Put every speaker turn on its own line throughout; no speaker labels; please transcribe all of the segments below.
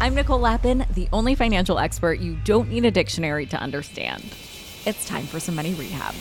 I'm Nicole Lapin, the only financial expert you don't need a dictionary to understand. It's time for some money rehab.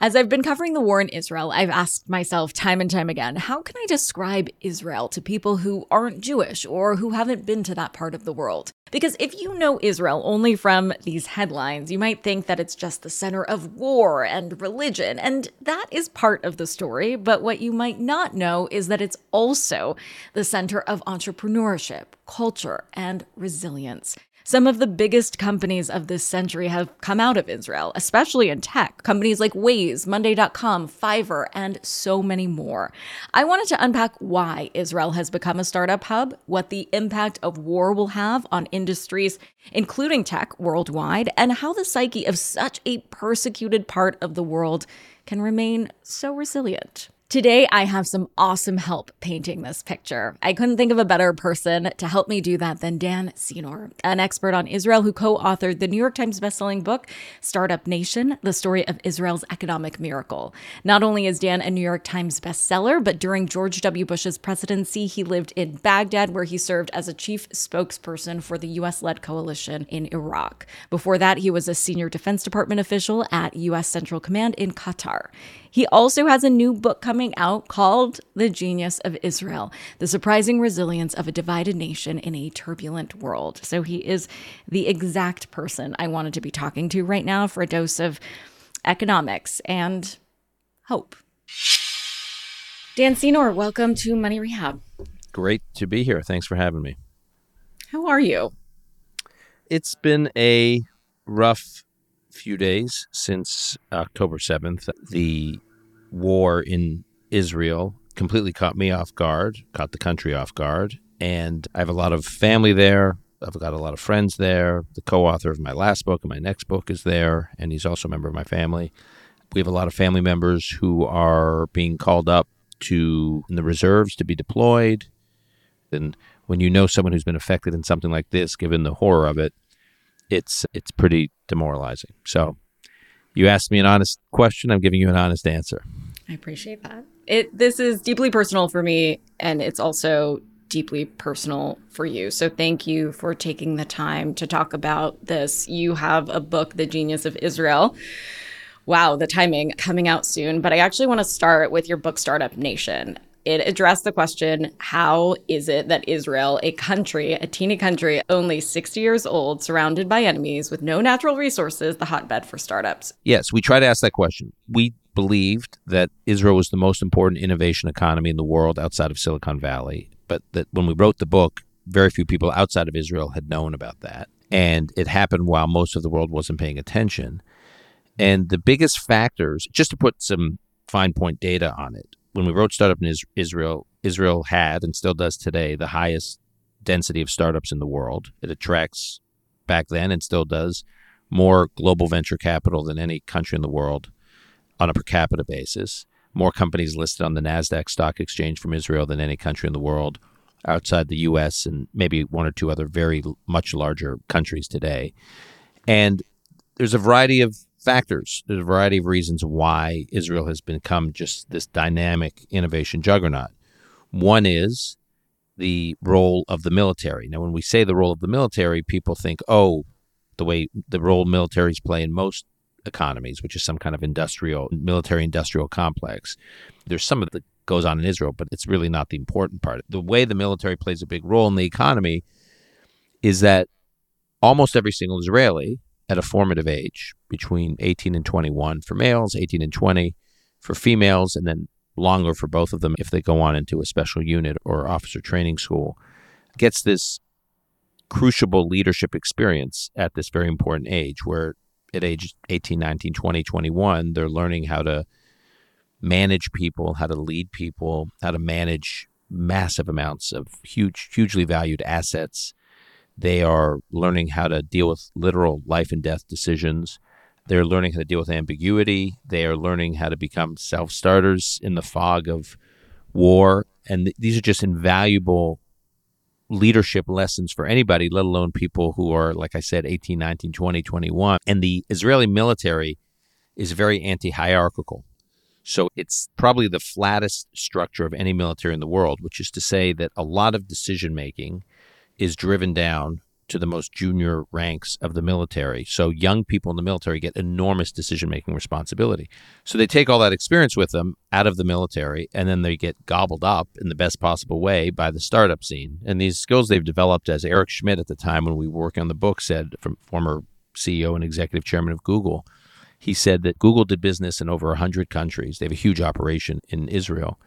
As I've been covering the war in Israel, I've asked myself time and time again how can I describe Israel to people who aren't Jewish or who haven't been to that part of the world? Because if you know Israel only from these headlines, you might think that it's just the center of war and religion, and that is part of the story. But what you might not know is that it's also the center of entrepreneurship, culture, and resilience. Some of the biggest companies of this century have come out of Israel, especially in tech. Companies like Waze, Monday.com, Fiverr, and so many more. I wanted to unpack why Israel has become a startup hub, what the impact of war will have on industries, including tech worldwide, and how the psyche of such a persecuted part of the world can remain so resilient. Today, I have some awesome help painting this picture. I couldn't think of a better person to help me do that than Dan Senor, an expert on Israel who co authored the New York Times bestselling book, Startup Nation The Story of Israel's Economic Miracle. Not only is Dan a New York Times bestseller, but during George W. Bush's presidency, he lived in Baghdad, where he served as a chief spokesperson for the U.S. led coalition in Iraq. Before that, he was a senior Defense Department official at U.S. Central Command in Qatar. He also has a new book coming out called The Genius of Israel The Surprising Resilience of a Divided Nation in a Turbulent World. So he is the exact person I wanted to be talking to right now for a dose of economics and hope. Dan Senor, welcome to Money Rehab.
Great to be here. Thanks for having me.
How are you?
It's been a rough few days since October 7th. The war in Israel completely caught me off guard, caught the country off guard. And I have a lot of family there. I've got a lot of friends there. The co author of my last book and my next book is there, and he's also a member of my family. We have a lot of family members who are being called up to the reserves to be deployed. And when you know someone who's been affected in something like this, given the horror of it, it's it's pretty demoralizing. So you asked me an honest question, I'm giving you an honest answer.
I appreciate that. It this is deeply personal for me and it's also deeply personal for you. So thank you for taking the time to talk about this. You have a book, The Genius of Israel. Wow, the timing coming out soon. But I actually want to start with your book, Startup Nation. It addressed the question how is it that Israel, a country, a teeny country, only 60 years old, surrounded by enemies with no natural resources, the hotbed for startups?
Yes, we try to ask that question. We believed that Israel was the most important innovation economy in the world outside of Silicon Valley, but that when we wrote the book, very few people outside of Israel had known about that. And it happened while most of the world wasn't paying attention. And the biggest factors, just to put some fine point data on it, when we wrote Startup in Israel, Israel had and still does today the highest density of startups in the world. It attracts back then and still does more global venture capital than any country in the world on a per capita basis. More companies listed on the NASDAQ stock exchange from Israel than any country in the world outside the US and maybe one or two other very much larger countries today. And there's a variety of factors. There's a variety of reasons why Israel has become just this dynamic innovation juggernaut. One is the role of the military. Now, when we say the role of the military, people think, oh, the way the role militaries play in most economies, which is some kind of industrial, military industrial complex. There's some of that goes on in Israel, but it's really not the important part. The way the military plays a big role in the economy is that almost every single Israeli at a formative age, between 18 and 21 for males, 18 and 20 for females, and then longer for both of them if they go on into a special unit or officer training school, gets this crucible leadership experience at this very important age where at age 18, 19, 20, 21, they're learning how to manage people, how to lead people, how to manage massive amounts of huge, hugely valued assets. They are learning how to deal with literal life and death decisions. They're learning how to deal with ambiguity. They are learning how to become self starters in the fog of war. And th- these are just invaluable leadership lessons for anybody, let alone people who are, like I said, 18, 19, 20, 21. And the Israeli military is very anti hierarchical. So it's probably the flattest structure of any military in the world, which is to say that a lot of decision making is driven down to the most junior ranks of the military. So young people in the military get enormous decision making responsibility. So they take all that experience with them out of the military and then they get gobbled up in the best possible way by the startup scene. And these skills they've developed, as Eric Schmidt at the time when we were working on the book said, from former CEO and executive chairman of Google, he said that Google did business in over 100 countries. They have a huge operation in Israel.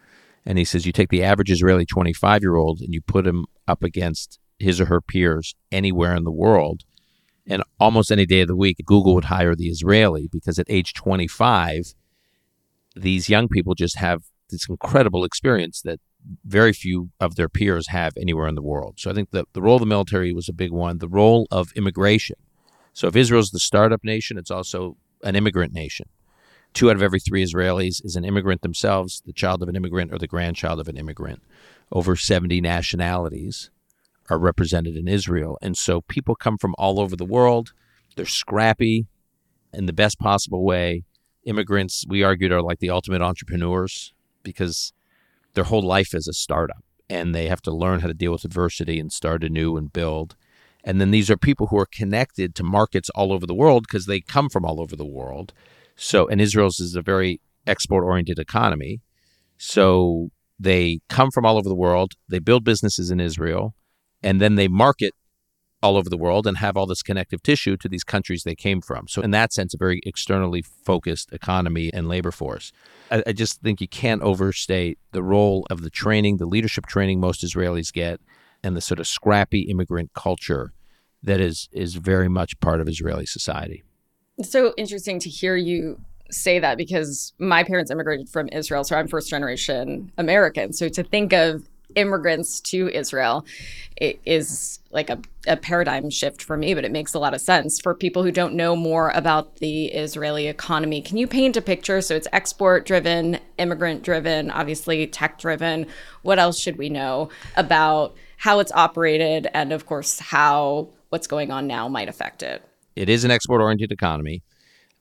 And he says you take the average Israeli 25 year old and you put him up against his or her peers anywhere in the world. And almost any day of the week, Google would hire the Israeli because at age 25, these young people just have this incredible experience that very few of their peers have anywhere in the world. So I think that the role of the military was a big one. The role of immigration. So if Israel's the startup nation, it's also an immigrant nation. Two out of every three Israelis is an immigrant themselves, the child of an immigrant or the grandchild of an immigrant. Over 70 nationalities are represented in Israel. And so people come from all over the world. They're scrappy in the best possible way. Immigrants, we argued, are like the ultimate entrepreneurs because their whole life is a startup and they have to learn how to deal with adversity and start anew and build. And then these are people who are connected to markets all over the world because they come from all over the world. So, and Israel's is a very export oriented economy. So they come from all over the world. They build businesses in Israel and then they market all over the world and have all this connective tissue to these countries they came from. So, in that sense, a very externally focused economy and labor force. I, I, just think you can't overstate the role of the training, the leadership training most Israelis get, and the sort of scrappy immigrant culture that is is very much part of Israeli society.
It's so interesting to hear you say that because my parents immigrated from Israel, so I'm first generation American. So to think of immigrants to Israel it is like a, a paradigm shift for me, but it makes a lot of sense for people who don't know more about the Israeli economy. Can you paint a picture? So it's export driven, immigrant driven, obviously tech driven. What else should we know about how it's operated and, of course, how what's going on now might affect it?
It is an export oriented economy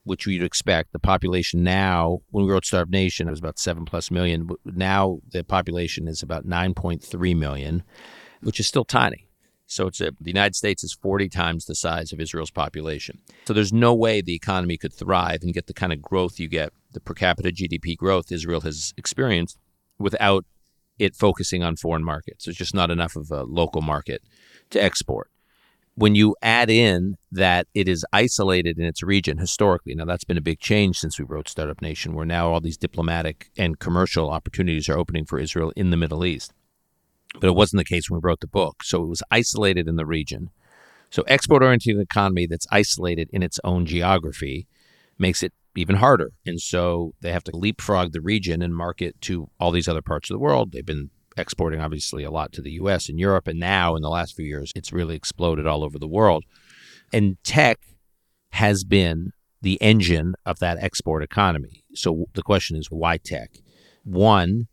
which you'd expect. The population now, when we wrote Startup Nation, it was about seven plus million. Now the population is about 9.3 million, which is still tiny. So it's a, the United States is 40 times the size of Israel's population. So there's no way the economy could thrive and get the kind of growth you get, the per capita GDP growth Israel has experienced, without it focusing on foreign markets. There's just not enough of a local market to export when you add in that it is isolated in its region historically, now that's been a big change since we wrote Startup Nation, where now all these diplomatic and commercial opportunities are opening for Israel in the Middle East. But it wasn't the case when we wrote the book. So it was isolated in the region. So export oriented economy that's isolated in its own geography makes it even harder. And so they have to leapfrog the region and market to all these other parts of the world. They've been exporting obviously a lot to the US and Europe. And now in the last few years, it's really exploded all over the world. And tech has been the engine of that export economy. So the question is, why tech? One,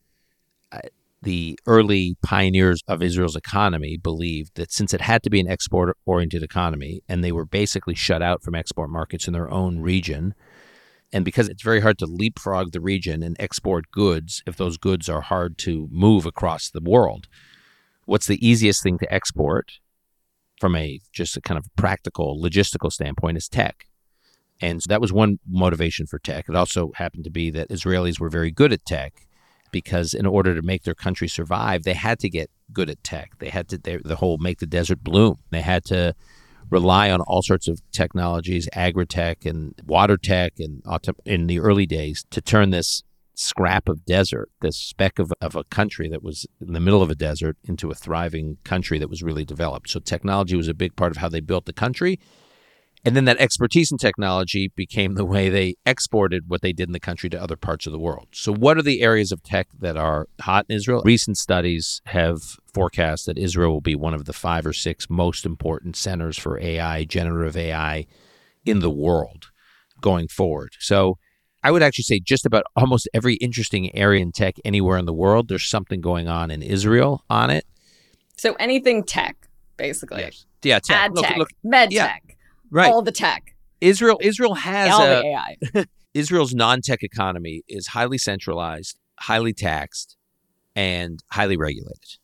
uh, the early pioneers of Israel's economy believed that since it had to be an export oriented economy and they were basically shut out from export markets in their own region, And because it's very hard to leapfrog the region and export goods if those goods are hard to move across the world, what's the easiest thing to export from a just a kind of practical logistical standpoint is tech. And so that was one motivation for tech. It also happened to be that Israelis were very good at tech because in order to make their country survive, they had to get good at tech. They had to they, the whole make the desert bloom. They had to rely on all sorts of technologies, agri-tech and water tech, and in the early days to turn this scrap of desert, this speck of, of a country that was in the middle of a desert, into a thriving country that was really developed. So technology was a big part of how they built the country. And then that expertise in technology became the way they exported what they did in the country to other parts of the world. So, what are the areas of tech that are hot in Israel? Recent studies have forecast that Israel will be one of the five or six most important centers for AI, generative AI in the world going forward. So, I would actually say just about almost every interesting area in tech anywhere in the world, there's something going on in Israel on it.
So, anything tech, basically.
Yes. Yeah, tech.
Ad look, tech, look, med yeah. tech right. all the tech.
Israel Israel has
all a, the AI.
Israel's non-tech economy is highly centralized, highly taxed, and highly regulated.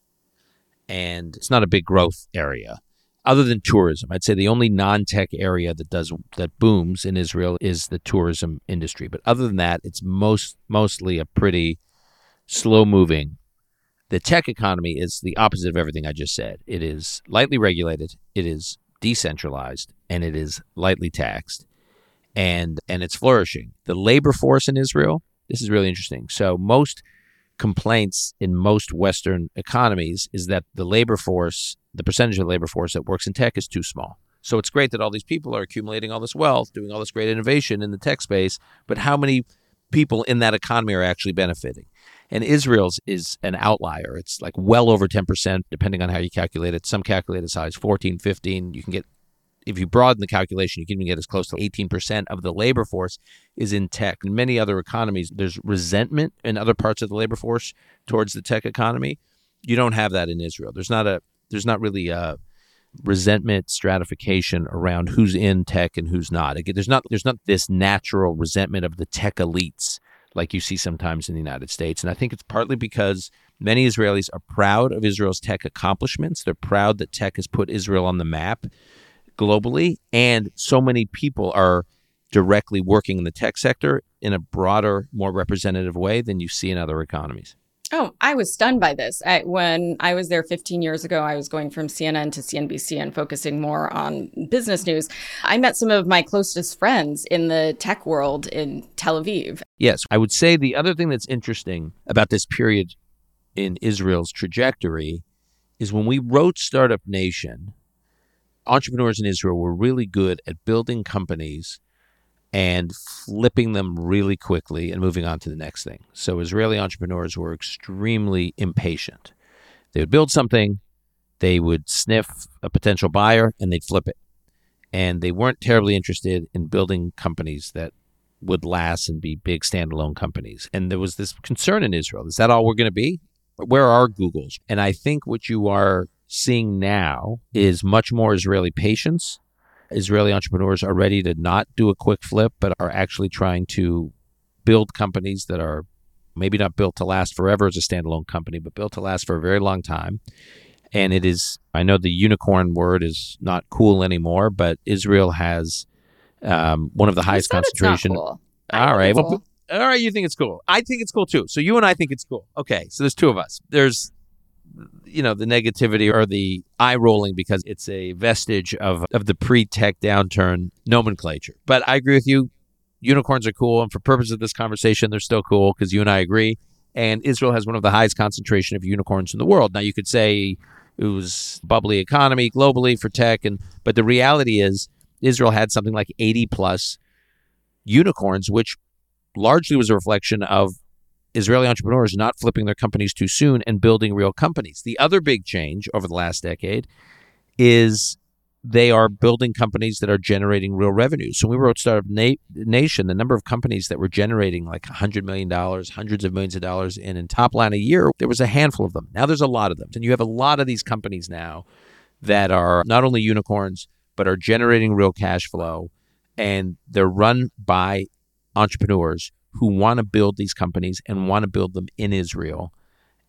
And it's not a big growth area. Other than tourism, I'd say the only non-tech area that does that booms in Israel is the tourism industry. But other than that, it's most mostly a pretty slow-moving. The tech economy is the opposite of everything I just said. It is lightly regulated. It is decentralized and it is lightly taxed and and it's flourishing. The labor force in Israel, this is really interesting. So most complaints in most western economies is that the labor force, the percentage of the labor force that works in tech is too small. So it's great that all these people are accumulating all this wealth, doing all this great innovation in the tech space, but how many people in that economy are actually benefiting? And Israel's is an outlier. It's like well over 10%, depending on how you calculate it. Some calculate as high as 14, 15. You can get, if you broaden the calculation, you can even get as close to 18% of the labor force is in tech. In many other economies, there's resentment in other parts of the labor force towards the tech economy. You don't have that in Israel. There's not a, there's not really a, resentment stratification around who's in tech and who's not. Again, there's not there's not this natural resentment of the tech elites like you see sometimes in the United States. And I think it's partly because many Israelis are proud of Israel's tech accomplishments. They're proud that tech has put Israel on the map globally. And so many people are directly working in the tech sector in a broader, more representative way than you see in other economies.
Oh, I was stunned by this. I, when I was there 15 years ago, I was going from CNN to CNBC and focusing more on business news. I met some of my closest friends in the tech world in Tel Aviv.
Yes, I would say the other thing that's interesting about this period in Israel's trajectory is when we wrote Startup Nation, entrepreneurs in Israel were really good at building companies and flipping them really quickly and moving on to the next thing. So Israeli entrepreneurs were extremely impatient. They would build something, they would sniff a potential buyer, and they'd flip it. And they weren't terribly interested in building companies that would last and be big standalone companies. And there was this concern in Israel is that all we're going to be? Where are Googles? And I think what you are seeing now is much more Israeli patience Israeli entrepreneurs are ready to not do a quick flip, but are actually trying to build companies that are maybe not built to last forever as a standalone company, but built to last for a very long time. And it is, I know the unicorn word is not cool anymore, but Israel has um, one of the highest concentration.
Cool.
All right. Well, cool. all right. You think it's cool. I think it's cool too. So you and I think it's cool. Okay. So there's two of us. There's you know the negativity or the eye rolling because it's a vestige of of the pre-tech downturn nomenclature. But I agree with you. Unicorns are cool, and for purpose of this conversation, they're still cool because you and I agree. And Israel has one of the highest concentration of unicorns in the world. Now you could say it was bubbly economy globally for tech, and but the reality is Israel had something like 80 plus unicorns, which largely was a reflection of Israeli entrepreneurs not flipping their companies too soon and building real companies. The other big change over the last decade is they are building companies that are generating real revenue. So we wrote Startup Na- Nation, the number of companies that were generating like $100 million, hundreds of millions of dollars in, in top line a year, there was a handful of them. Now there's a lot of them. And you have a lot of these companies now that are not only unicorns, but are generating real cash flow. And they're run by entrepreneurs who want to build these companies and want to build them in Israel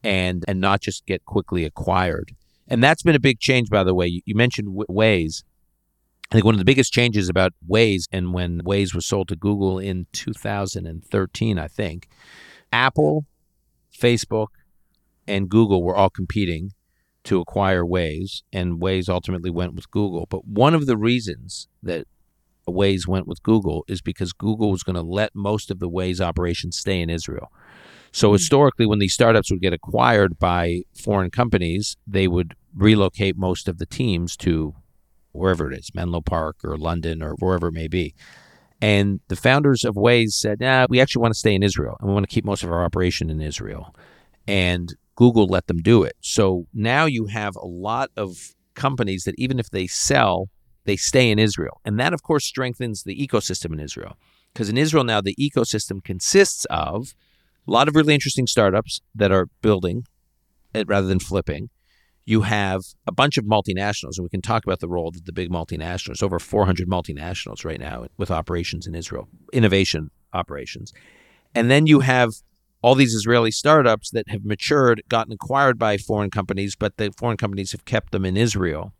and and not just get quickly acquired. And that's been a big change, by the way. You, you mentioned Waze. I think one of the biggest changes about Waze and when Waze was sold to Google in 2013, I think, Apple, Facebook, and Google were all competing to acquire Waze, and Waze ultimately went with Google. But one of the reasons that Waze went with Google is because Google was going to let most of the Waze operations stay in Israel. So mm-hmm. historically, when these startups would get acquired by foreign companies, they would relocate most of the teams to wherever it is, Menlo Park or London or wherever it may be. And the founders of Waze said, "Nah, we actually want to stay in Israel, and we want to keep most of our operation in Israel." And Google let them do it. So now you have a lot of companies that even if they sell, they stay in Israel. And that, of course, strengthens the ecosystem in Israel. Because in Israel now, the ecosystem consists of a lot of really interesting startups that are building eh, rather than flipping. You have a bunch of multinationals, and we can talk about the role of the big multinationals. Over 400 multinationals right now with operations in Israel, innovation operations. And then you have all these Israeli startups that have matured, gotten acquired by foreign companies, but the foreign companies have kept them in Israel.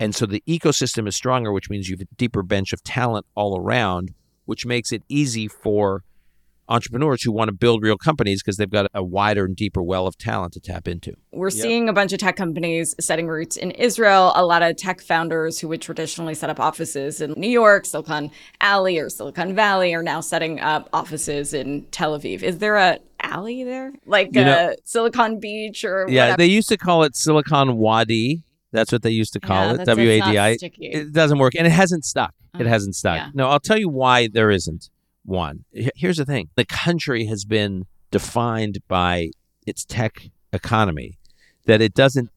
And so the ecosystem is stronger, which means you have a deeper bench of talent all around, which makes it easy for entrepreneurs who want to build real companies because they've got a wider and deeper well of talent to tap into.
We're yep. seeing a bunch of tech companies setting roots in Israel. A lot of tech founders who would traditionally set up offices in New York, Silicon Alley, or Silicon Valley are now setting up offices in Tel Aviv. Is there a alley there, like you know, Silicon Beach or
yeah?
Whatever?
They used to call it Silicon Wadi. That's what they used to call yeah, it. W A D I. It doesn't work, and it hasn't stuck. Uh, it uh-huh. hasn't stuck. Yeah. No, I'll tell you why there isn't one. Here's the thing the country has been defined by its tech economy that it doesn't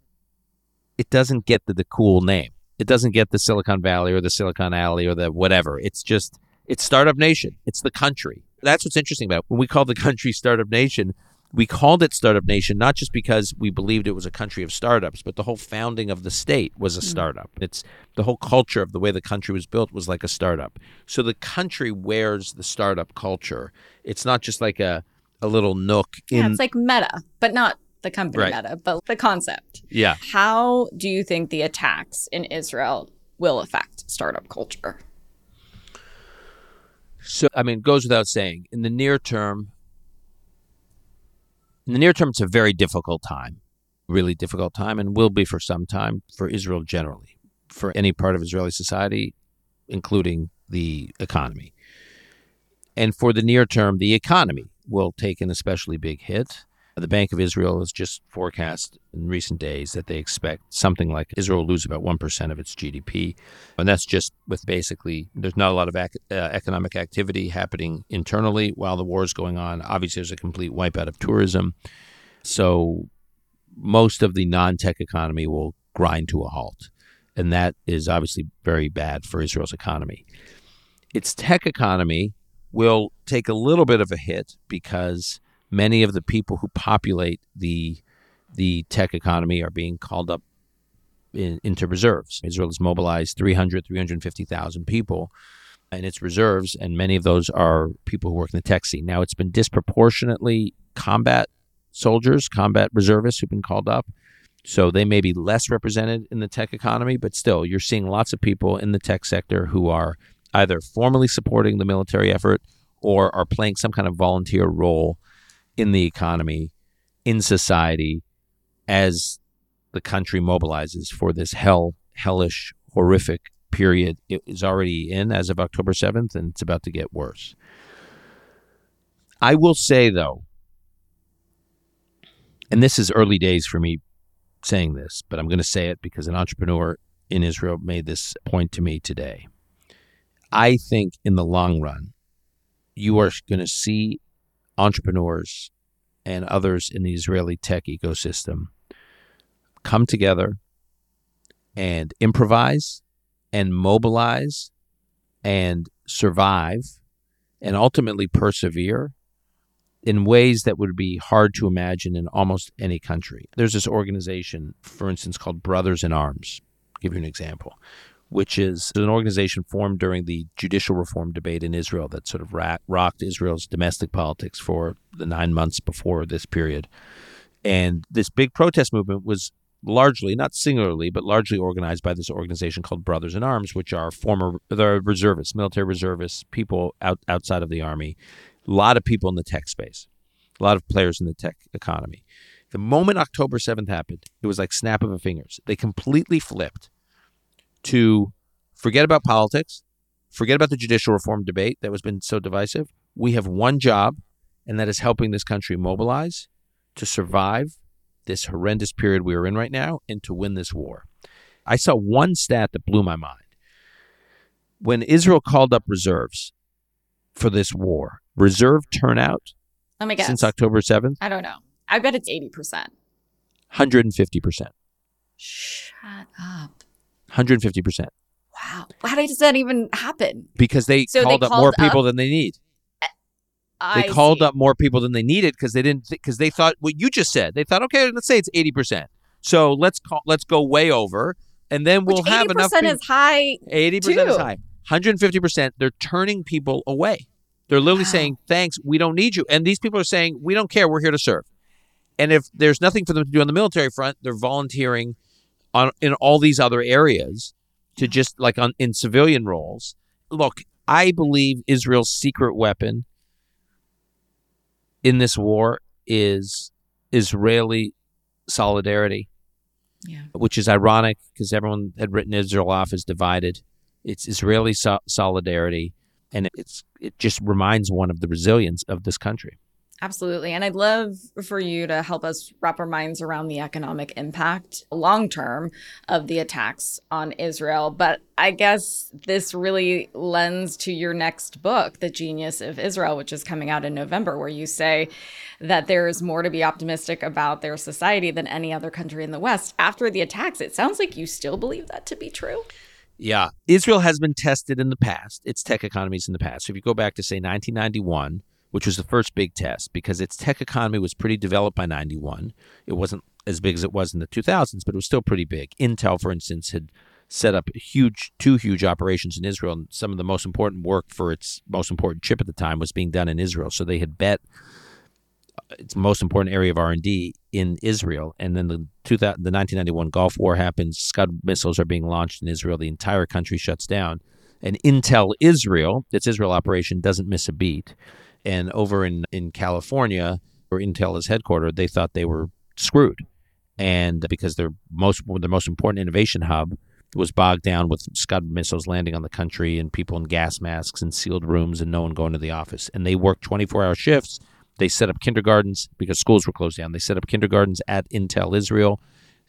it doesn't get the, the cool name. It doesn't get the Silicon Valley or the Silicon Alley or the whatever. It's just it's startup nation. It's the country. That's what's interesting about it. when we call the country startup nation we called it Startup Nation not just because we believed it was a country of startups, but the whole founding of the state was a hmm. startup. It's the whole culture of the way the country was built was like a startup. So the country wears the startup culture. It's not just like a a little nook
in Yeah, it's like meta, but not the company right. meta, but the concept.
Yeah.
How do you think the attacks in Israel will affect startup culture?
So I mean, it goes without saying, in the near term, in the near term, it's a very difficult time, really difficult time, and will be for some time for Israel generally, for any part of Israeli society, including the economy. And for the near term, the economy will take an especially big hit. The Bank of Israel has just forecast in recent days that they expect something like Israel will lose about 1% of its GDP. And that's just with basically, there's not a lot of ac- uh, economic activity happening internally while the war is going on. Obviously, there's a complete wipeout of tourism. So most of the non tech economy will grind to a halt. And that is obviously very bad for Israel's economy. Its tech economy will take a little bit of a hit because many of the people who populate the the tech economy are being called up in, into reserves. Israel has mobilized 300, 350,000 people in its reserves, and many of those are people who work in the tech scene. Now, it's been disproportionately combat soldiers, combat reservists who've been called up. So they may be less represented in the tech economy, but still, you're seeing lots of people in the tech sector who are either formally supporting the military effort or are playing some kind of volunteer role in the economy, in society, as the country mobilizes for this hell, hellish, horrific period it is already in as of October 7th, and it's about to get worse. I will say, though, and this is early days for me saying this, but I'm going to say it because an entrepreneur in Israel made this point to me today. I think in the long run, you are going to see entrepreneurs and others in the Israeli tech ecosystem come together and improvise and mobilize and survive and ultimately persevere in ways that would be hard to imagine in almost any country. There's this organization, for instance, called Brothers in Arms. I'll give you an example. Which is an organization formed during the judicial reform debate in Israel that sort of ra- rocked Israel's domestic politics for the nine months before this period. And this big protest movement was largely, not singularly, but largely organized by this organization called Brothers in Arms, which are former they're reservists, military reservists, people out, outside of the army, a lot of people in the tech space, a lot of players in the tech economy. The moment October 7th happened, it was like snap of a fingers. They completely flipped to forget about politics, forget about the judicial reform debate that has been so divisive. We have one job, and that is helping this country mobilize to survive this horrendous period we are in right now and to win this war. I saw one stat that blew my mind. When Israel called up reserves for this war, reserve turnout
Let me guess.
since October 7th,
I don't know. I bet it's 80%.
150%.
Shut up.
150%.
Wow. How does that even happen?
Because they
So they
called up
called
more people
up-
than they need.
I
They called
see.
up more people than they needed because they didn't because they thought what you just said. They thought, okay, let's say it's 80%. So let's call let's go way over and then we'll
Which
have
80%
enough people.
is high.
Eighty percent is high. Hundred and fifty percent. They're turning people away. They're literally
Wow.
saying, "Thanks, we don't need you." And these people are saying, "We don't care. We're here to serve." And if there's nothing for them to do on the military front, they're volunteering on in all these other areas to mm-hmm. just like on in civilian roles. Look, I believe Israel's secret weapon in this war is Israeli solidarity
Yeah.
which is ironic because everyone had written Israel off as divided. It's Israeli so- solidarity, and it's it just reminds one of the resilience of this country.
Absolutely. And I'd love for you to help us wrap our minds around the economic impact long term of the attacks on Israel. But I guess this really lends to your next book, The Genius of Israel, which is coming out in November, where you say that there is more to be optimistic about their society than any other country in the West. After the attacks, it sounds like you still believe that to be true.
Yeah, Israel has been tested in the past. Its tech economies in the past. So if you go back to say 1991, which was the first big test, because its tech economy was pretty developed by 91. It wasn't as big as it was in the 2000s, but it was still pretty big. Intel, for instance, had set up huge, two huge operations in Israel, and some of the most important work for its most important chip at the time was being done in Israel. So they had bet its most important area of R&D in Israel. And then the 2000, the 1991 Gulf War happens. Scud missiles are being launched in Israel. The entire country shuts down. And Intel Israel, its Israel operation, doesn't miss a beat. And over in, in California, where Intel is headquartered, they thought they were screwed. And because their most their most important innovation hub was bogged down with Scud missiles landing on the country and people in gas masks and sealed rooms and no one going to the office. And they worked 24 hour shifts. They set up kindergartens because schools were closed down. They set up kindergartens at Intel Israel.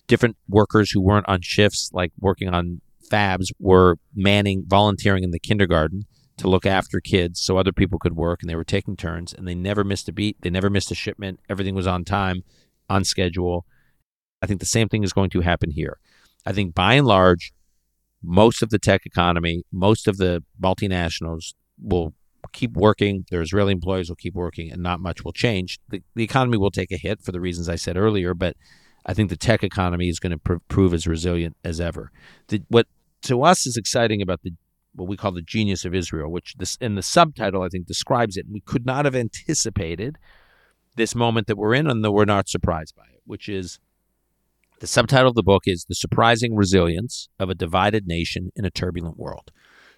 Different workers who weren't on shifts, like working on fabs, were manning, volunteering in the kindergarten to look after kids so other people could work and they were taking turns and they never missed a beat. They never missed a shipment. Everything was on time, on schedule. I think the same thing is going to happen here. I think by and large, most of the tech economy, most of the multinationals will keep working. Their Israeli employees will keep working, and not much will change. The, the economy will take a hit for the reasons I said earlier, but I think the tech economy is going to pr- prove as resilient as ever. The, what to us is exciting about the what we call the genius of Israel, which this in the subtitle I think describes it. We could not have anticipated this moment that we're in, and that we're not surprised by it. Which is the subtitle of the book is "The Surprising Resilience of a Divided Nation in a Turbulent World."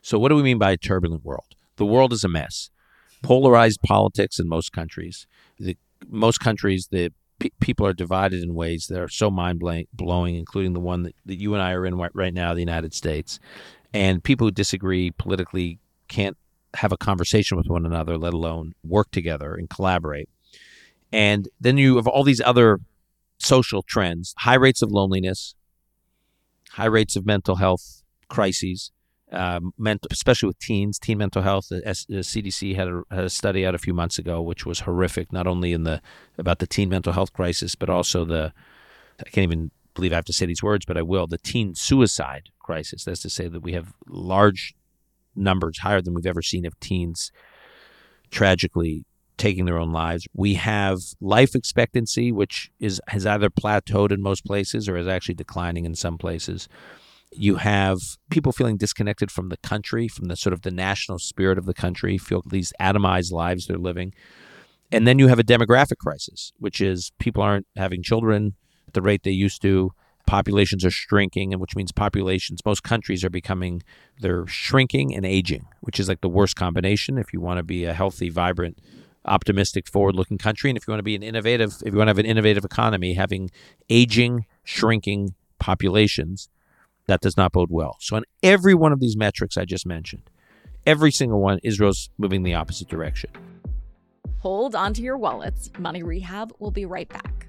So, what do we mean by a turbulent world? The world is a mess. Polarized politics in most countries. The, most countries, the pe- people are divided in ways that are so mind blowing, including the one that, that you and I are in right now, the United States. And people who disagree politically can't have a conversation with one another, let alone work together and collaborate. And then you have all these other social trends high rates of loneliness, high rates of mental health crises, um, mental, especially with teens, teen mental health. The, the CDC had a, had a, study out a few months ago, which was horrific, not only in the about the teen mental health crisis, but also the I can't even believe I have to say these words, but I will the teen suicide crisis. That's to say that we have large numbers, higher than we've ever seen, of teens tragically taking their own lives. We have life expectancy, which is has either plateaued in most places or is actually declining in some places You have people feeling disconnected from the country, from the sort of the national spirit of the country, feel these atomized lives they're living. And then you have a demographic crisis, which is people aren't having children the rate they used to. Populations are shrinking, and which means populations, most countries are becoming, they're shrinking and aging, which is like the worst combination if you want to be a healthy, vibrant, optimistic, forward looking country. And if you want to be an innovative, if you want to have an innovative economy, having aging, shrinking populations, that does not bode well. So, on every one of these metrics I just mentioned, every single one, Israel's moving the opposite direction.
Hold on to your wallets. Money Rehab will be right back.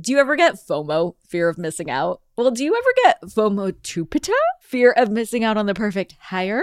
Do you ever get FOMO, fear of missing out? Well, do you ever get FOMO-tupita, fear of missing out on the perfect hire?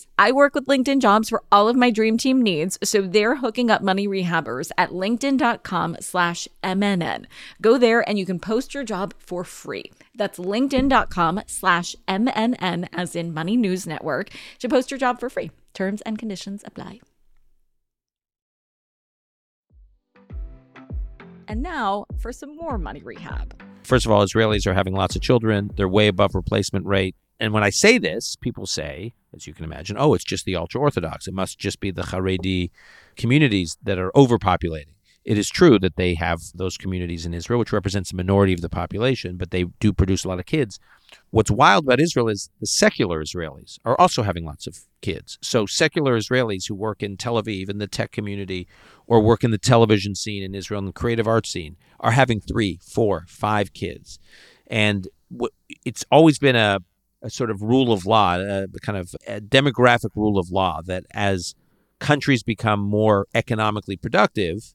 I work with LinkedIn Jobs for all of my dream team needs, so they're hooking up money rehabbers at linkedin.com slash MNN. Go there and you can post your job for free. That's linkedin.com slash MNN as in Money News Network to post your job for free. Terms and conditions apply. And now for some more money rehab.
First of all, Israelis are having lots of children. They're way above replacement rate. And when I say this, people say, as you can imagine, oh, it's just the ultra Orthodox. It must just be the Haredi communities that are overpopulating. It is true that they have those communities in Israel, which represents a minority of the population, but they do produce a lot of kids. What's wild about Israel is the secular Israelis are also having lots of kids. So, secular Israelis who work in Tel Aviv in the tech community or work in the television scene in Israel and the creative arts scene are having three, four, five kids. And it's always been a a sort of rule of law, uh, a kind of a demographic rule of law that as countries become more economically productive,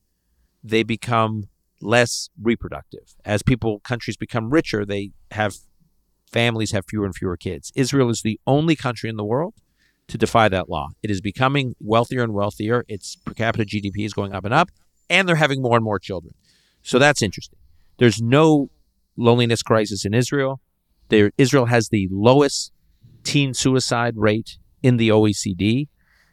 they become less reproductive. As people countries become richer, they have families have fewer and fewer kids. Israel is the only country in the world to defy that law. It is becoming wealthier and wealthier. Its per capita GDP is going up and up, and they're having more and more children. So that's interesting. There's no loneliness crisis in Israel. There, Israel has the lowest teen suicide rate in the OECD.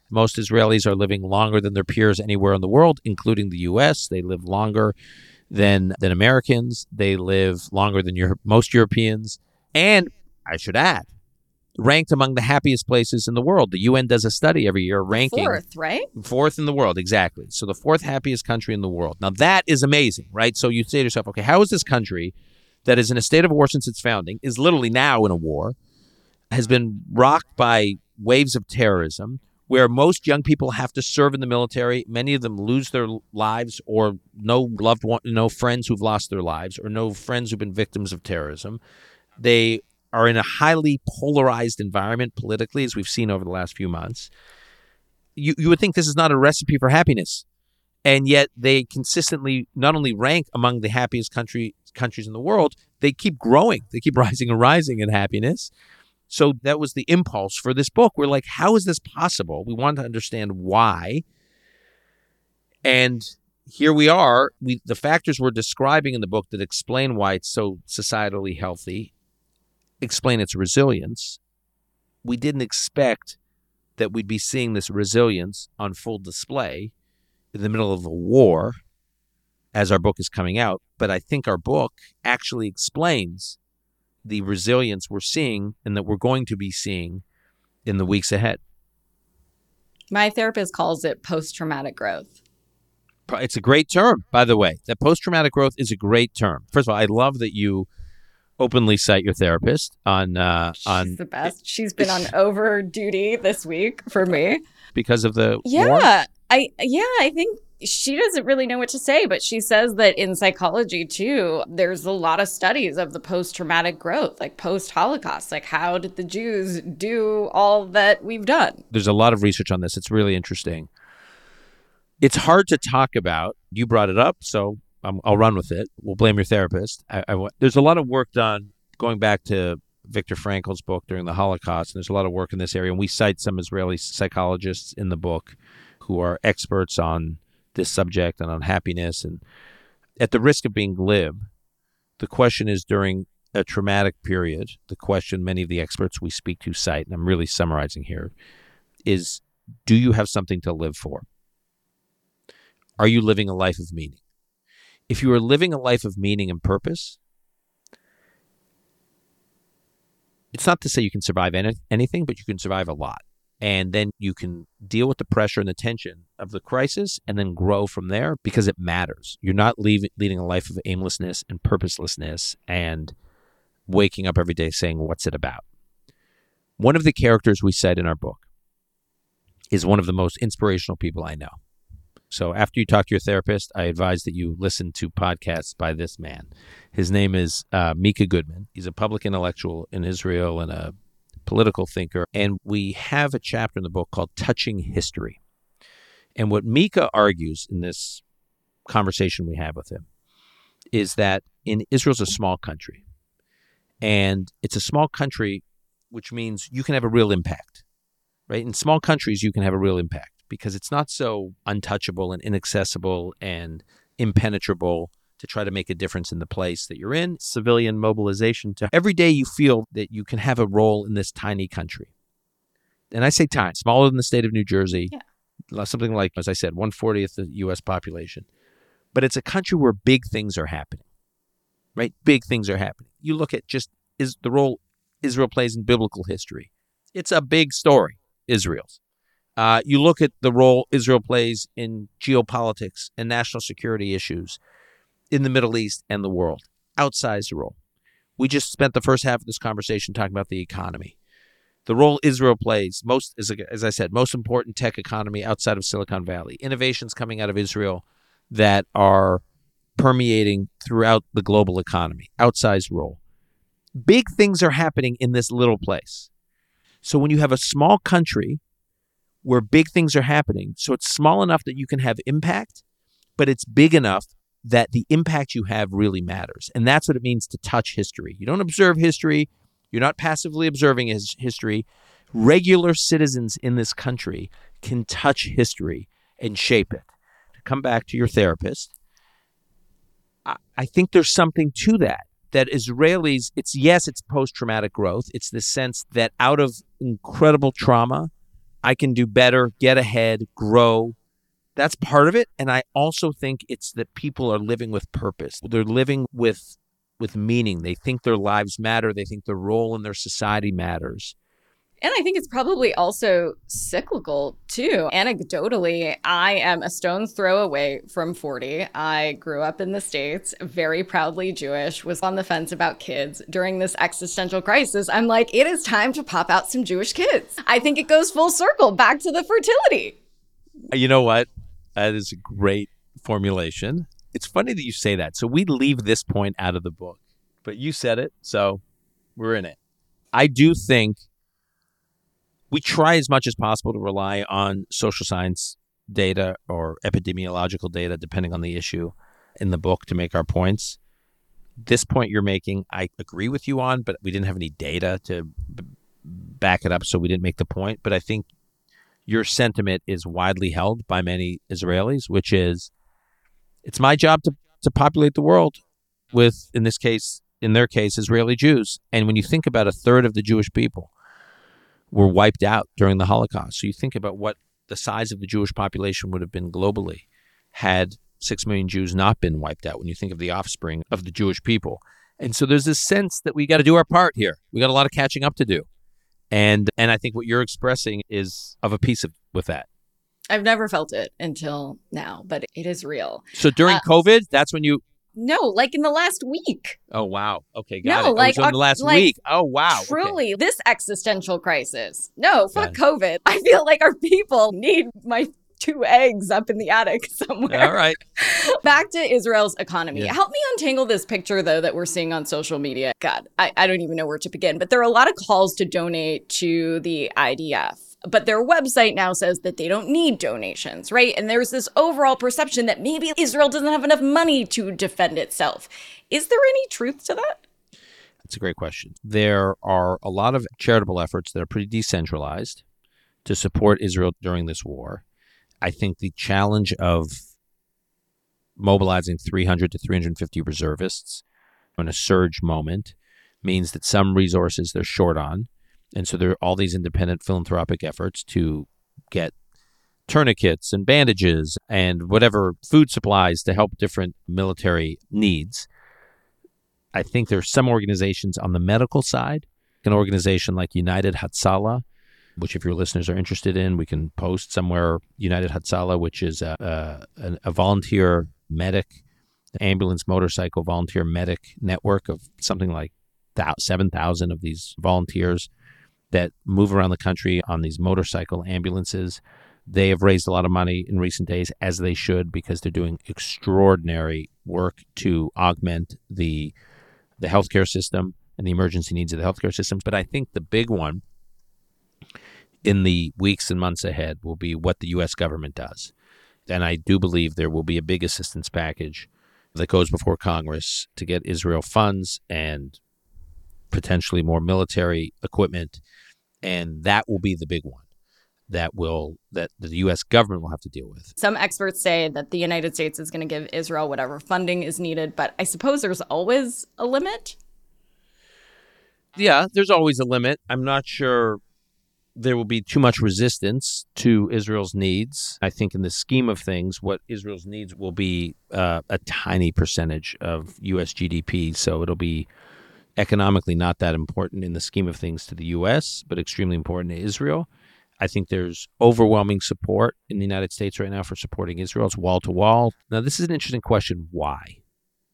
Most Israelis are living longer than their peers anywhere in the world, including the U.S. They live longer than than Americans. They live longer than most Europeans, and I should add, ranked among the happiest places in the world. The UN does a study every year ranking
fourth, right?
Fourth in the world, exactly. So the fourth happiest country in the world. Now that is amazing, right? So you say to yourself, okay, how is this country? That is in a state of war since its founding, is literally now in a war, has been rocked by waves of terrorism, where most young people have to serve in the military. Many of them lose their lives, or no loved one, no friends who've lost their lives, or no friends who've been victims of terrorism. They are in a highly polarized environment politically, as we've seen over the last few months. You, you would think this is not a recipe for happiness. And yet they consistently not only rank among the happiest country countries in the world, they keep growing. They keep rising and rising in happiness. So that was the impulse for this book. We're like, how is this possible? We want to understand why. And here we are. We the factors we're describing in the book that explain why it's so societally healthy explain its resilience, we didn't expect that we'd be seeing this resilience on full display in the middle of a war as our book is coming out. But I think our book actually explains the resilience we're seeing and that we're going to be seeing in the weeks ahead.
My therapist calls it post traumatic growth.
It's a great term, by the way. That post traumatic growth is a great term. First of all, I love that you openly cite your therapist on uh,
She's
on
the best. She's been on over duty this week for me.
because of the
Yeah,
war.
I yeah, I think she doesn't really know what to say, but she says that in psychology too, there's a lot of studies of the post-traumatic growth, like post-Holocaust, like how did the Jews do all that we've done?
There's a lot of research on this. It's really interesting. It's hard to talk about. You brought it up, so um, I'll run with it. We'll blame your therapist. I, I, there's a lot of work done going back to Viktor Frankl's book during the Holocaust, and there's a lot of work in this area. And we cite some Israeli psychologists in the book who are experts on this subject and on happiness. And at the risk of being glib, the question is during a traumatic period, the question many of the experts we speak to cite, and I'm really summarizing here, is do you have something to live for? Are you living a life of meaning? If you are living a life of meaning and purpose, it's not to say you can survive any, anything, but you can survive a lot. And then you can deal with the pressure and the tension of the crisis and then grow from there because it matters. You're not leaving, leading a life of aimlessness and purposelessness and waking up every day saying, What's it about? One of the characters we cite in our book is one of the most inspirational people I know. So after you talk to your therapist, I advise that you listen to podcasts by this man. His name is uh, Micah Goodman. He's a public intellectual in Israel and a political thinker. And we have a chapter in the book called Touching History. And what Micah argues in this conversation we have with him is that in Israel's a small country. And it's a small country, which means you can have a real impact, right? In small countries, you can have a real impact because it's not so untouchable and inaccessible and impenetrable to try to make a difference in the place that you're in. Civilian mobilization to every day you feel that you can have a role in this tiny country. And I say tiny, smaller than the state of New Jersey,
Yeah.
something like, as I said, 140th the U.S. population. But it's a country where big things are happening, right? Big things are happening. You look at just is the role Israel plays in biblical history. It's a big story, Israel's. Uh, you look at the role Israel plays in geopolitics and national security issues in the Middle East and the world. Outsized role. We just spent the first half of this conversation talking about the economy. The role Israel plays, most as, as I said, most important tech economy outside of Silicon Valley. Innovations coming out of Israel that are permeating throughout the global economy. Outsized role. Big things are happening in this little place. So when you have a small country where big things are happening. So it's small enough that you can have impact, but it's big enough that the impact you have really matters. And that's what it means to touch history. You don't observe history, you're not passively observing his history. Regular citizens in this country can touch history and shape it. To come back to your therapist, I, I think there's something to that. That Israelis, it's yes, it's post traumatic growth. It's the sense that out of incredible trauma, I can do better, get ahead, grow. That's part of it. And I also think it's that people are living with purpose. They're living with with meaning. They think their lives matter. They think their role in their society matters.
And I think it's probably also cyclical too. Anecdotally, I am a stone's throw away from 40. I grew up in the States, very proudly Jewish, was on the fence about kids. During this existential crisis, I'm like, it is time to pop out some Jewish kids. I think it goes full circle back to the fertility.
You know what? That is a great formulation. It's funny that you say that. So we leave this point out of the book, but you said it, so we're in it. I do think we try as much as possible to rely on social science data or epidemiological data, depending on the issue in the book, to make our points. This point you're making, I agree with you on, but we didn't have any data to b- back it up, so we didn't make the point. But I think your sentiment is widely held by many Israelis, which is it's my job to, to populate the world with, in this case, in their case, Israeli Jews. And when you think about a third of the Jewish people were wiped out during the Holocaust, so you think about what the size of the Jewish population would have been globally had six million Jews not been wiped out. When you think of the offspring of the Jewish people, and so there's this sense that we got to do our part here. We got a lot of catching up to do, and and I think what you're expressing is of a piece of with that.
I've never felt it until now, but it is real.
So during
Uh,
COVID, that's when you.
No, like in the last week.
Oh wow. Okay, got
No,
it. Oh,
like,
so in the last
like,
week. Oh wow. okay.
Truly, this existential crisis. No, fuck COVID. I feel like our people need my two eggs up in the attic somewhere.
All right.
Back to Israel's economy.
Yeah.
Help me untangle this picture, though, that we're seeing on social media. God, I, I don't even know where to begin, but there are a lot of calls to donate to the IDF. But their website now says that they don't need donations, right? And there's this overall perception that maybe Israel doesn't have enough money to defend itself. Is there any truth to that?
That's a great question. There are a lot of charitable efforts that are pretty decentralized to support Israel during this war. I think the challenge of mobilizing 300 to 350 reservists in a surge moment means that some resources they're short on. And so there are all these independent philanthropic efforts to get tourniquets and bandages and whatever food supplies to help different military needs. I think there's some organizations on the medical side, an organization like United Hatzalah, which if your listeners are interested in, we can post somewhere. United Hatzalah, which is a, a, a volunteer medic, ambulance motorcycle volunteer medic network of something like thou- 7,000 of these volunteers that move around the country on these motorcycle ambulances. They have raised a lot of money in recent days, as they should, because they're doing extraordinary work to augment the the healthcare system and the emergency needs of the healthcare system. But I think the big one in the weeks and months ahead will be what the U.S. government does. And I do believe there will be a big assistance package that goes before Congress to get Israel funds and potentially more military equipment. And that will be the big one that will that the US government will have to deal with.
Some experts say that the United States is going to give Israel whatever funding is needed, but I suppose there's always a limit.
Yeah, there's always a limit. I'm not sure there will be too much resistance to Israel's needs. I think, in the scheme of things, what Israel's needs will be uh, a tiny percentage of U.S. GDP. So it'll be economically not that important in the scheme of things to the U.S., but extremely important to Israel. I think there's overwhelming support in the United States right now for supporting Israel. It's wall to wall. Now, this is an interesting question. Why?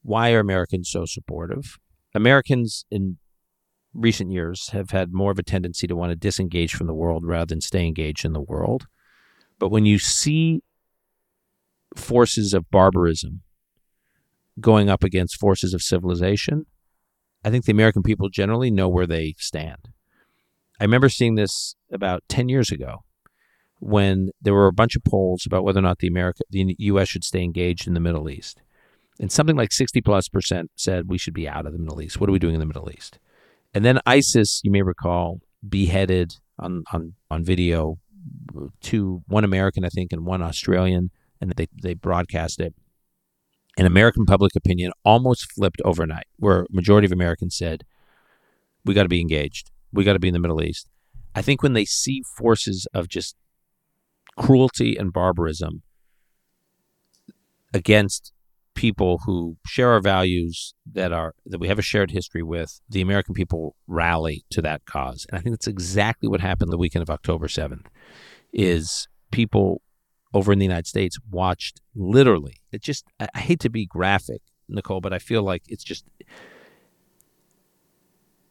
Why are Americans so supportive? Americans in recent years have had more of a tendency to want to disengage from the world rather than stay engaged in the world. But when you see forces of barbarism going up against forces of civilization, I think the American people generally know where they stand. I remember seeing this about 10 years ago when there were a bunch of polls about whether or not the America the US should stay engaged in the Middle East. And something like 60 plus percent said we should be out of the Middle East. What are we doing in the Middle East? And then ISIS, you may recall, beheaded on, on, on video two one American, I think, and one Australian, and they, they broadcast it. And American public opinion almost flipped overnight, where majority of Americans said, We got to be engaged. We got to be in the Middle East. I think when they see forces of just cruelty and barbarism against people who share our values that are that we have a shared history with, the American people rally to that cause. And I think that's exactly what happened the weekend of October 7th is people over in the United States watched literally. It just I, I hate to be graphic, Nicole, but I feel like it's just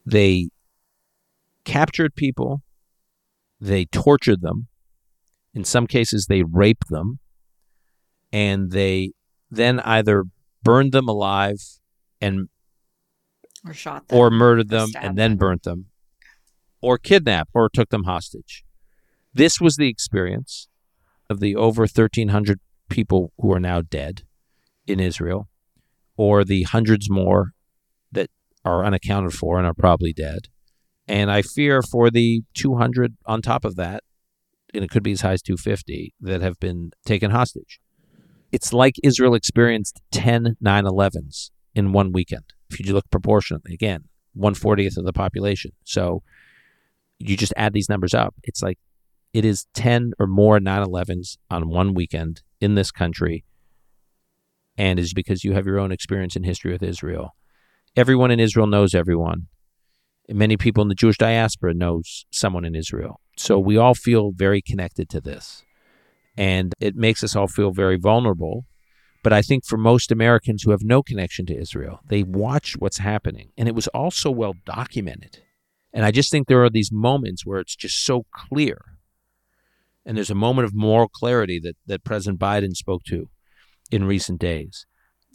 they captured people, they tortured them. In some cases they raped them and they then either burned them alive and
Or shot them.
or murdered them
stabbed
and then
them.
burnt them or kidnapped or took them hostage. This was the experience of the over 1300 people who are now dead in Israel or the hundreds more that are unaccounted for and are probably dead. And I fear for the 200 on top of that, and it could be as high as 250 that have been taken hostage. It's like Israel experienced 10 9 11s in one weekend. If you look proportionately, again, 140th of the population. So you just add these numbers up. It's like it is 10 or more 9 11s on one weekend in this country. And is because you have your own experience in history with Israel. Everyone in Israel knows everyone. Many people in the Jewish diaspora knows someone in Israel. So we all feel very connected to this. And it makes us all feel very vulnerable. But I think for most Americans who have no connection to Israel, they watch what's happening. And it was all so well documented. And I just think there are these moments where it's just so clear. And there's a moment of moral clarity that, that President Biden spoke to in recent days.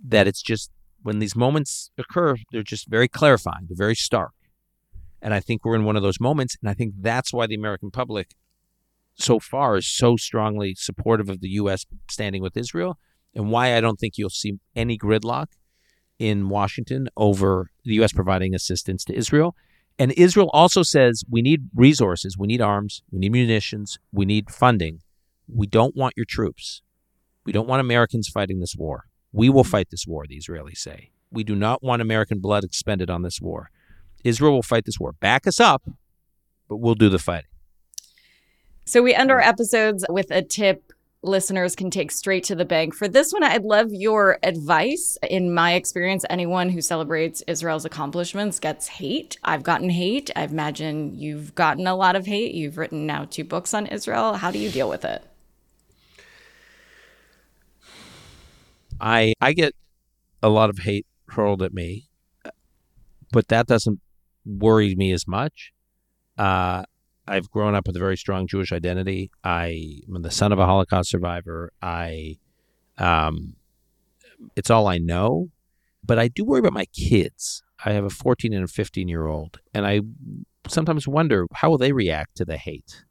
That it's just when these moments occur, they're just very clarifying, they're very stark. And I think we're in one of those moments. And I think that's why the American public so far is so strongly supportive of the U.S. standing with Israel, and why I don't think you'll see any gridlock in Washington over the U.S. providing assistance to Israel. And Israel also says we need resources, we need arms, we need munitions, we need funding. We don't want your troops. We don't want Americans fighting this war. We will fight this war, the Israelis say. We do not want American blood expended on this war. Israel will fight this war. Back us up, but we'll do the fighting.
So we end our episodes with a tip listeners can take straight to the bank. For this one, I'd love your advice. In my experience, anyone who celebrates Israel's accomplishments gets hate. I've gotten hate. I imagine you've gotten a lot of hate. You've written now two books on Israel. How do you deal with it?
I I get a lot of hate hurled at me, but that doesn't worry me as much. Uh, I've grown up with a very strong Jewish identity. I am the son of a Holocaust survivor. I, um, it's all I know, but I do worry about my kids. I have a 14 and a 15 year old, and I sometimes wonder how will they react to the hate.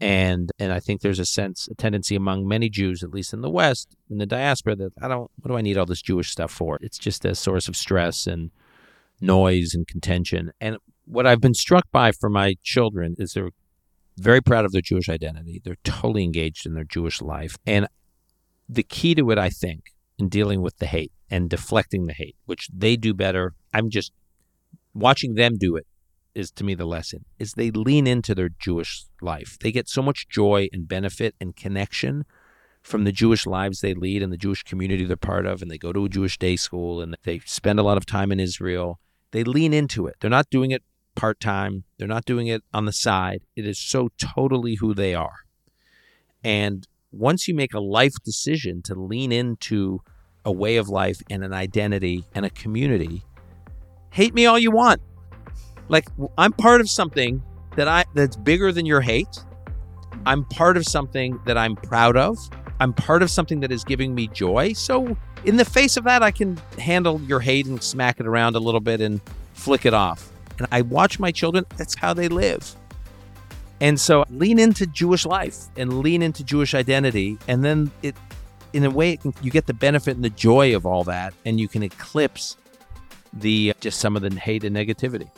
And and I think there's a sense, a tendency among many Jews, at least in the West, in the diaspora, that I don't. What do I need all this Jewish stuff for? It's just a source of stress and noise and contention. And what I've been struck by for my children is they're very proud of their Jewish identity. They're totally engaged in their Jewish life. And the key to it, I think, in dealing with the hate and deflecting the hate, which they do better, I'm just watching them do it is to me the lesson is they lean into their Jewish life. They get so much joy and benefit and connection from the Jewish lives they lead and the Jewish community they're part of and they go to a Jewish day school and they spend a lot of time in Israel. They lean into it. They're not doing it part time. They're not doing it on the side. It is so totally who they are. And once you make a life decision to lean into a way of life and an identity and a community, hate me all you want. Like I'm part of something that I that's bigger than your hate. I'm part of something that I'm proud of. I'm part of something that is giving me joy. So in the face of that, I can handle your hate and smack it around a little bit and flick it off. And I watch my children, that's how they live. And so lean into Jewish life and lean into Jewish identity. And then it, in a way, can, you get the benefit and the joy of all that, and you can eclipse the just some of the hate and negativity.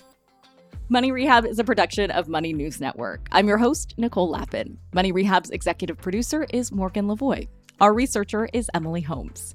Money Rehab is a production of Money News Network. I'm your host, Nicole Lapin. Money Rehab's executive producer is Morgan Lavoie. Our researcher is Emily Holmes.